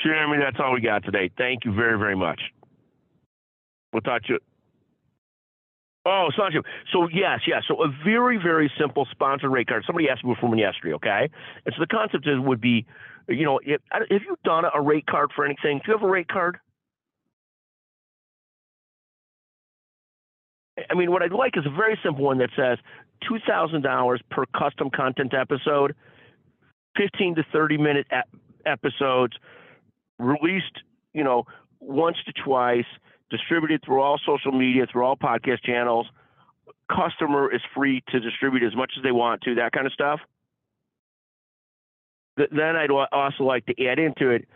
Jeremy, that's all we got today. Thank you very, very much. We'll talk to you. Oh, sponsorship. So yes, yes. So a very, very simple sponsored rate card. Somebody asked me for one yesterday. Okay, and so the concept is would be, you know, if, have you done a rate card for anything? Do you have a rate card? I mean, what I'd like is a very simple one that says two thousand dollars per custom content episode, fifteen to thirty minute episodes, released, you know, once to twice distributed through all social media, through all podcast channels. Customer is free to distribute as much as they want to, that kind of stuff. Then I'd also like to add into it,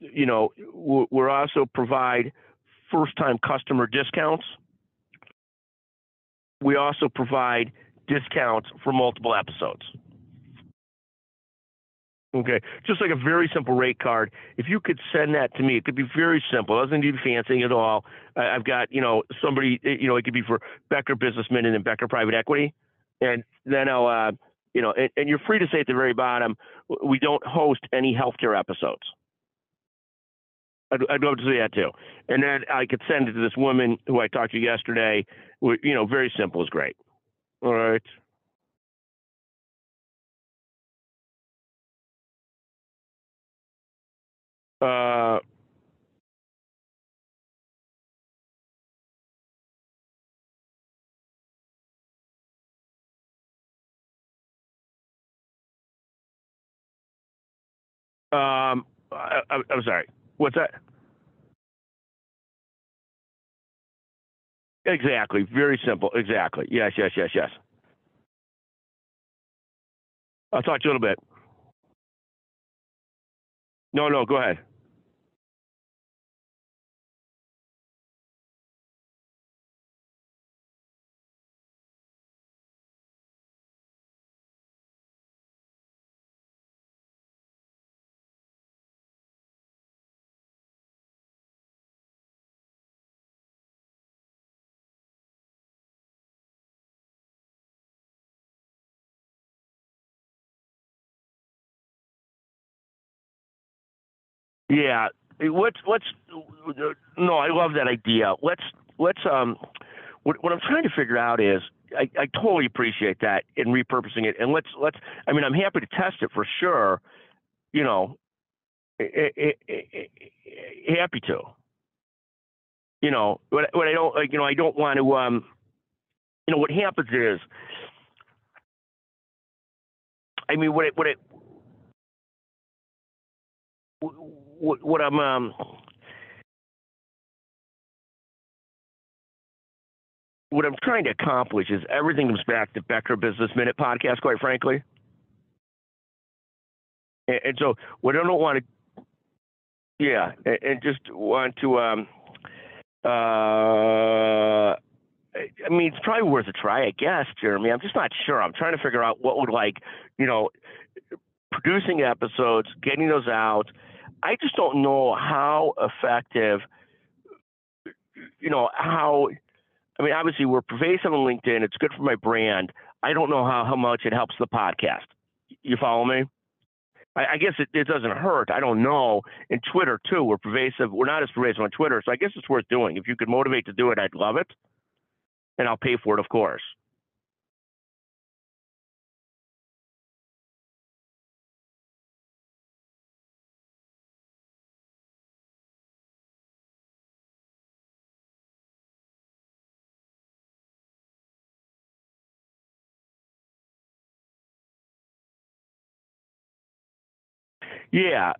you know, we're also provide first time customer discounts. We also provide discounts for multiple episodes. Okay, just like a very simple rate card. If you could send that to me, it could be very simple. It doesn't need fancy at all. I've got, you know, somebody, you know, it could be for Becker Business Minute and then Becker Private Equity, and then I'll, uh, you know, and, and you're free to say at the very bottom, we don't host any healthcare episodes. I'd, I'd love to see that too. And then I could send it to this woman who I talked to yesterday. You know, very simple is great. All right. Um, I, am sorry. What's that? Exactly. Very simple. Exactly. Yes, yes, yes, yes. I'll talk to you a little bit. No, no, go ahead. Yeah. Let's let's no, I love that idea. Let's let's um what what I'm trying to figure out is I, I totally appreciate that in repurposing it and let's let's I mean I'm happy to test it for sure, you know, eh, eh, eh, happy to. You know, what what I don't like, you know, I don't want to um you know what happens is I mean what it what it what, what I'm um, what I'm trying to accomplish is everything comes back to Becker Business Minute podcast, quite frankly. And, and so, what I don't want to, yeah, and, and just want to, um, uh, I mean, it's probably worth a try, I guess, Jeremy. I'm just not sure. I'm trying to figure out what would like, you know, producing episodes, getting those out, I just don't know how effective, you know, how. I mean, obviously, we're pervasive on LinkedIn. It's good for my brand. I don't know how, how much it helps the podcast. You follow me? I, I guess it, it doesn't hurt. I don't know. In Twitter, too, we're pervasive. We're not as pervasive on Twitter. So I guess it's worth doing. If you could motivate to do it, I'd love it. And I'll pay for it, of course. Yeah,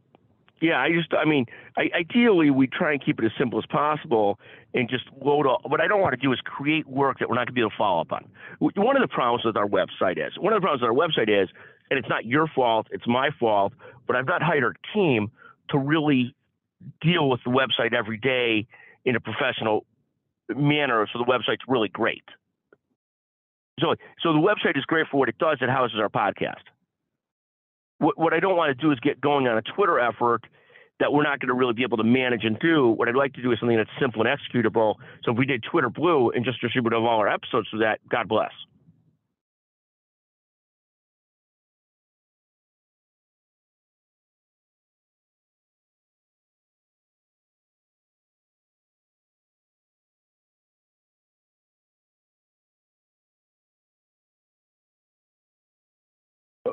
yeah. I just, I mean, I, ideally we try and keep it as simple as possible and just load up. What I don't want to do is create work that we're not going to be able to follow up on. One of the problems with our website is one of the problems with our website is, and it's not your fault, it's my fault, but I've not hired a team to really deal with the website every day in a professional manner, so the website's really great. So, so the website is great for what it does. It houses our podcast what, what I don't want to do is get going on a Twitter effort that we're not going to really be able to manage and do. What I'd like to do is something that's simple and executable. So if we did Twitter Blue and just distribute all our episodes to that, God bless.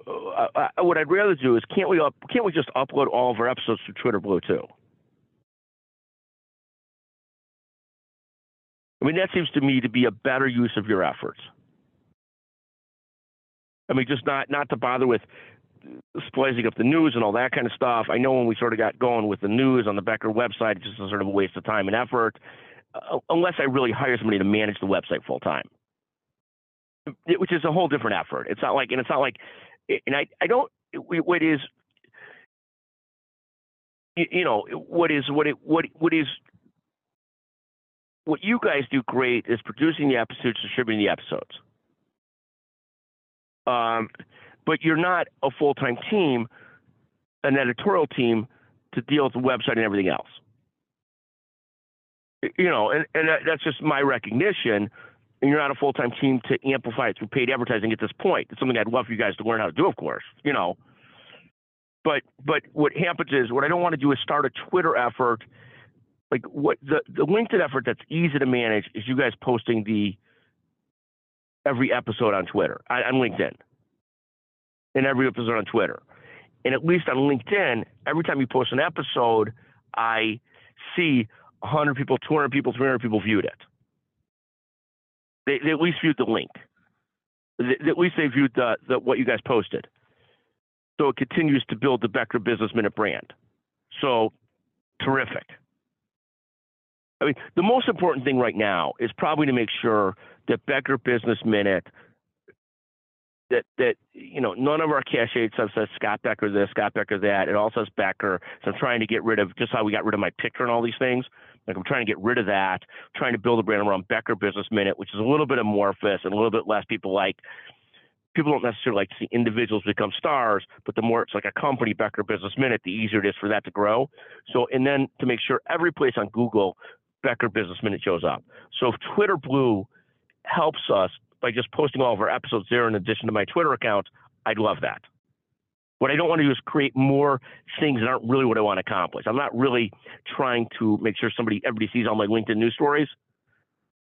Uh, uh, what I'd rather do is can't we up, can't we just upload all of our episodes to Twitter Blue too? I mean, that seems to me to be a better use of your efforts. I mean, just not not to bother with splicing up the news and all that kind of stuff. I know when we sort of got going with the news on the Becker website, it's just a sort of a waste of time and effort, uh, unless I really hire somebody to manage the website full time, which is a whole different effort. It's not like, and it's not like, and I, I don't, what is, you know, what is, what it, what, what is, what you guys do great is producing the episodes, distributing the episodes. Um, but you're not a full time team, an editorial team to deal with the website and everything else. You know, and, and that's just my recognition. And you're not a full time team to amplify it through paid advertising at this point. It's something I'd love for you guys to learn how to do, of course. You know, but but what happens is what I don't want to do is start a Twitter effort. Like what the the LinkedIn effort that's easy to manage is you guys posting the every episode on Twitter on LinkedIn and every episode on Twitter. And at least on LinkedIn, every time you post an episode, I see 100 people, 200 people, 300 people viewed it. They, they at least viewed the link. They, at least they viewed the, the, what you guys posted. So it continues to build the Becker Business Minute brand. So terrific. I mean, the most important thing right now is probably to make sure that Becker Business Minute that that you know none of our cache stuff says Scott Becker this, Scott Becker that. It all says Becker. So I'm trying to get rid of just how we got rid of my picture and all these things. Like I'm trying to get rid of that. trying to build a brand around Becker Business Minute, which is a little bit amorphous and a little bit less people like. People don't necessarily like to see individuals become stars, but the more it's like a company, Becker Business Minute, the easier it is for that to grow. So, and then to make sure every place on Google, Becker Business Minute shows up. So if Twitter Blue helps us by just posting all of our episodes there in addition to my Twitter account, I'd love that. What I don't want to do is create more things that aren't really what I want to accomplish. I'm not really trying to make sure somebody everybody sees all my LinkedIn news stories.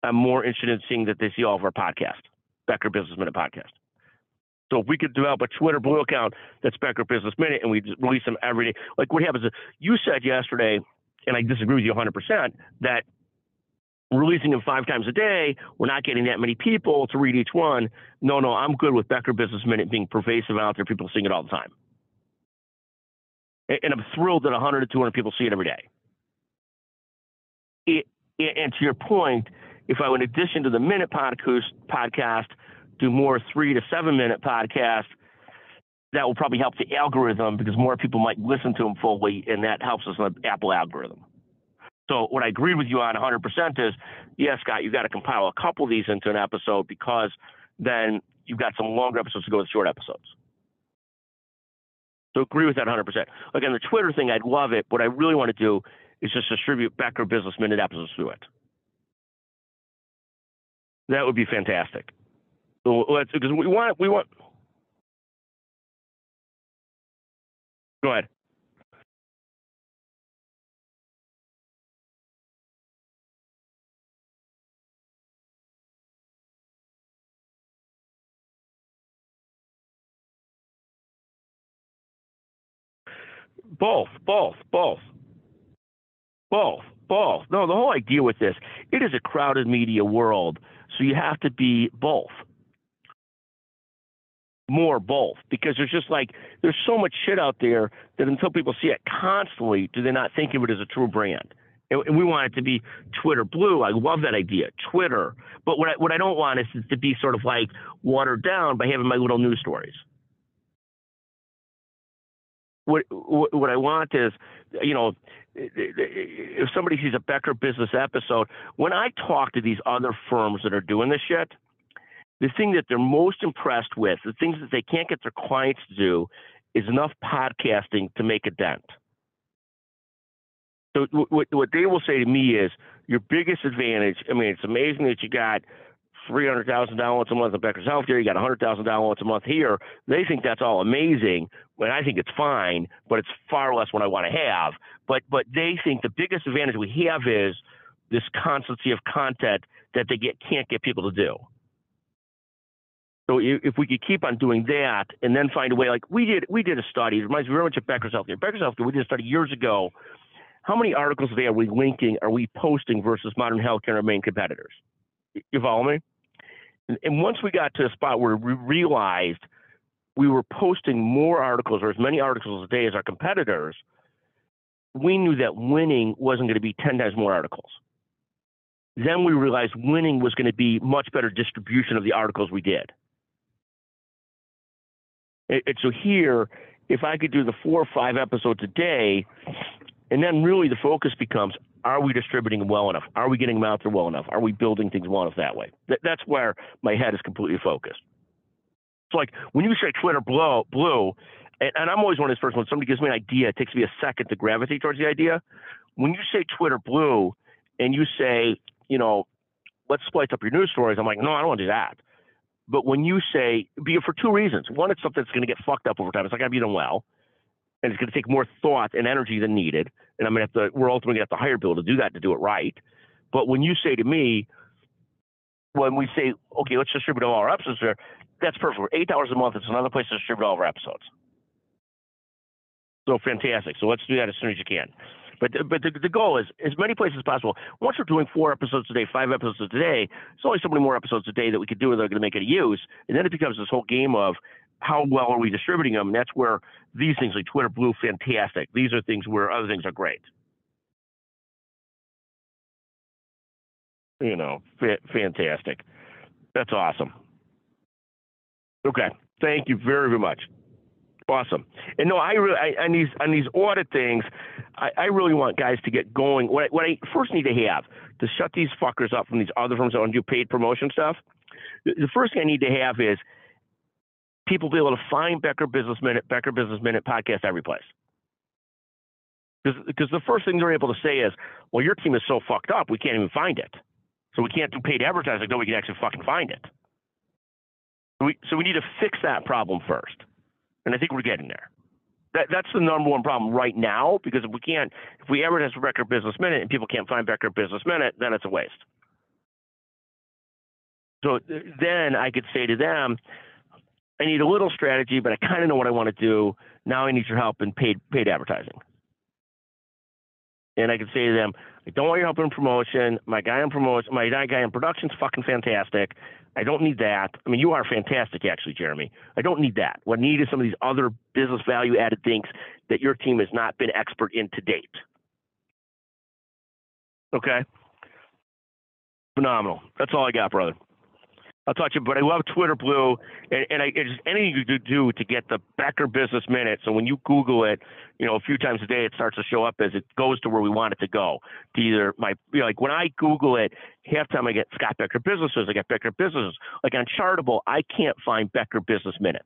I'm more interested in seeing that they see all of our podcast, Becker Business Minute podcast. So if we could develop a Twitter Blue account that's Becker Business Minute and we release them every day, like what happens? Is, you said yesterday, and I disagree with you 100%, that releasing them five times a day, we're not getting that many people to read each one. No, no, I'm good with Becker Business Minute being pervasive out there. People seeing it all the time. And I'm thrilled that 100 to 200 people see it every day. It, and to your point, if I, in addition to the minute podcast, do more three to seven minute podcast, that will probably help the algorithm because more people might listen to them fully, and that helps us in the Apple algorithm. So what I agree with you on 100% is, yeah, Scott, you've got to compile a couple of these into an episode because then you've got some longer episodes to go with short episodes. So agree with that 100%. Again, the Twitter thing, I'd love it. What I really want to do is just distribute Becker Business Minute episodes through it. That would be fantastic. So let's because we want we want. Go ahead. Both, both, both. Both, both. No, the whole idea with this, it is a crowded media world, so you have to be both. More both, because there's just like, there's so much shit out there that until people see it constantly, do they not think of it as a true brand? And we want it to be Twitter blue. I love that idea, Twitter. But what I, what I don't want is to be sort of like watered down by having my little news stories what what I want is, you know, if somebody sees a Becker Business episode, when I talk to these other firms that are doing this shit, the thing that they're most impressed with, the things that they can't get their clients to do, is enough podcasting to make a dent. So what, what they will say to me is, your biggest advantage. I mean, it's amazing that you got three hundred thousand downloads a month of Becker's Healthcare, you got hundred thousand downloads a month here. They think that's all amazing, when I think it's fine, but it's far less what I want to have. But but they think the biggest advantage we have is this constancy of content that they get can't get people to do. So if we could keep on doing that and then find a way, like we did, we did a study. It reminds me very much of Becker's Healthcare. Becker's Healthcare, we did a study years ago. How many articles a day are we linking, are we posting versus modern healthcare and our main competitors? You follow me? And, and once we got to a spot where we realized we were posting more articles or as many articles a day as our competitors, we knew that winning wasn't going to be 10 times more articles. Then we realized winning was going to be much better distribution of the articles we did. And so here, if I could do the four or five episodes a day, and then really the focus becomes, are we distributing them well enough? Are we getting them out there well enough? Are we building things well enough that way? that's where my head is completely focused. It's like when you say Twitter blue, blue, and, and I'm always one of those first ones. somebody gives me an idea, it takes me a second to gravitate towards the idea. When you say Twitter blue, and you say, you know, let's splice up your news stories, I'm like, no, I don't want to do that. But when you say, be for two reasons. One, it's something that's going to get fucked up over time. It's not going to be done well. And it's going to take more thought and energy than needed. And I'm going to have to, we're ultimately going to have to hire people to do that to do it right. But when you say to me, when we say, okay, let's distribute all our episodes there, that's perfect. Eight dollars a month, it's another place to distribute all of our episodes. So fantastic. So let's do that as soon as you can. But but the, the goal is as many places as possible. Once we're doing four episodes a day, five episodes a day, it's only so many more episodes a day that we could do that are going to make any use. And then it becomes this whole game of how well are we distributing them? And that's where these things like Twitter Blue, fantastic. These are things where other things are great. You know, fa- fantastic. That's awesome. Okay. Thank you very, very much. Awesome. And no, I really I, on these on these audit things, I, I really want guys to get going. What I, what I first need to have to shut these fuckers up from these other firms that want to do paid promotion stuff. The, the first thing I need to have is people be able to find Becker Business Minute, Becker Business Minute podcast every place. Because the first thing they're able to say is, well, your team is so fucked up, we can't even find it. So we can't do paid advertising until we can actually fucking find it. So we, so we need to fix that problem first. And I think we're getting there. That, that's the number one problem right now because if we can't, if we advertise Becker Business Minute and people can't find Becker Business Minute, then it's a waste. So then I could say to them, I need a little strategy, but I kind of know what I want to do. Now I need your help in paid paid advertising. And I can say to them, I don't want your help in promotion. My guy in promotion, my guy in production's fucking fantastic. I don't need that. I mean, you are fantastic, actually, Jeremy. I don't need that. What I need is some of these other business value added things that your team has not been expert in to date. Okay? Phenomenal. That's all I got, brother. I'll talk to you, but I love Twitter Blue, and, and I just anything you could do to get the Becker Business Minute. So when you Google it, you know, a few times a day, it starts to show up as it goes to where we want it to go. To either my, you know, like when I Google it, half time I get Scott Becker Businesses, I get Becker Businesses. Like on Chartable, I can't find Becker Business Minute.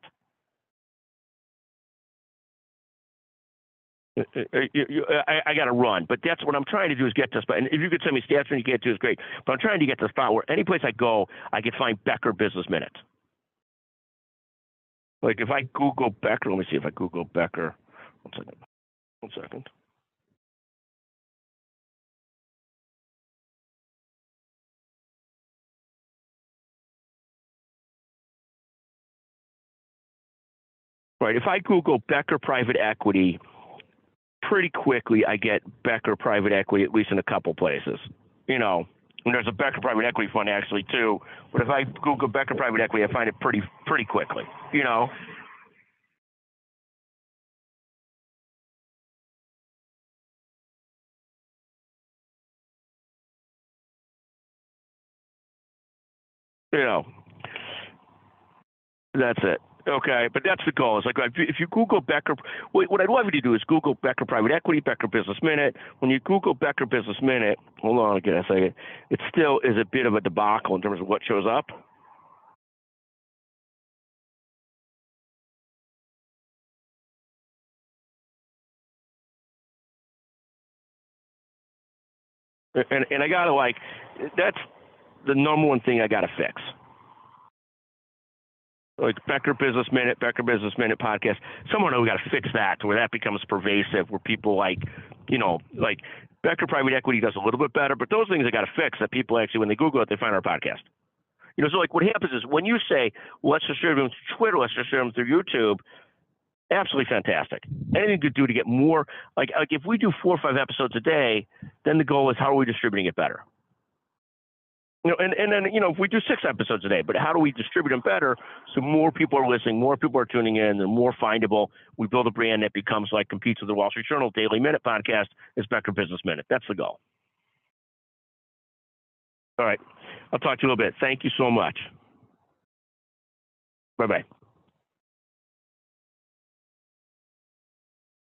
Uh, uh, I, I got to run, but that's what I'm trying to do is get to spot. And if you could send me stats when you get to, is great. But I'm trying to get to the spot where any place I go, I can find Becker Business Minute. Like if I Google Becker, let me see if I Google Becker. One second. One second. Right. If I Google Becker Private Equity, pretty quickly I get Becker private equity at least in a couple places. You know, and there's a Becker private equity fund actually too. But if I Google Becker private equity, I find it pretty pretty quickly. You know. You know, that's it. Okay, but that's the goal. It's like if you Google Becker, what I'd love you to do is Google Becker Private Equity, Becker Business Minute. When you Google Becker Business Minute, hold on again a second, it still is a bit of a debacle in terms of what shows up. And, and I gotta like, that's the number one thing I gotta fix like Becker Business Minute, Becker Business Minute podcast. Someone we got to fix that to where that becomes pervasive, where people like, you know, like Becker Private Equity does a little bit better, but those things I got to fix that people actually, when they Google it, they find our podcast. You know, so like what happens is when you say, let's distribute them through Twitter, let's distribute them through YouTube, absolutely fantastic. Anything could do to get more, like, like if we do four or five episodes a day, then the goal is how are we distributing it better? You know, and, and then, you know, if we do six episodes a day, but how do we distribute them better so more people are listening, more people are tuning in, they're more findable. We build a brand that becomes like competes with the Wall Street Journal Daily Minute podcast, is Becker Business Minute. That's the goal. All right. I'll talk to you a little bit. Thank you so much. Bye bye.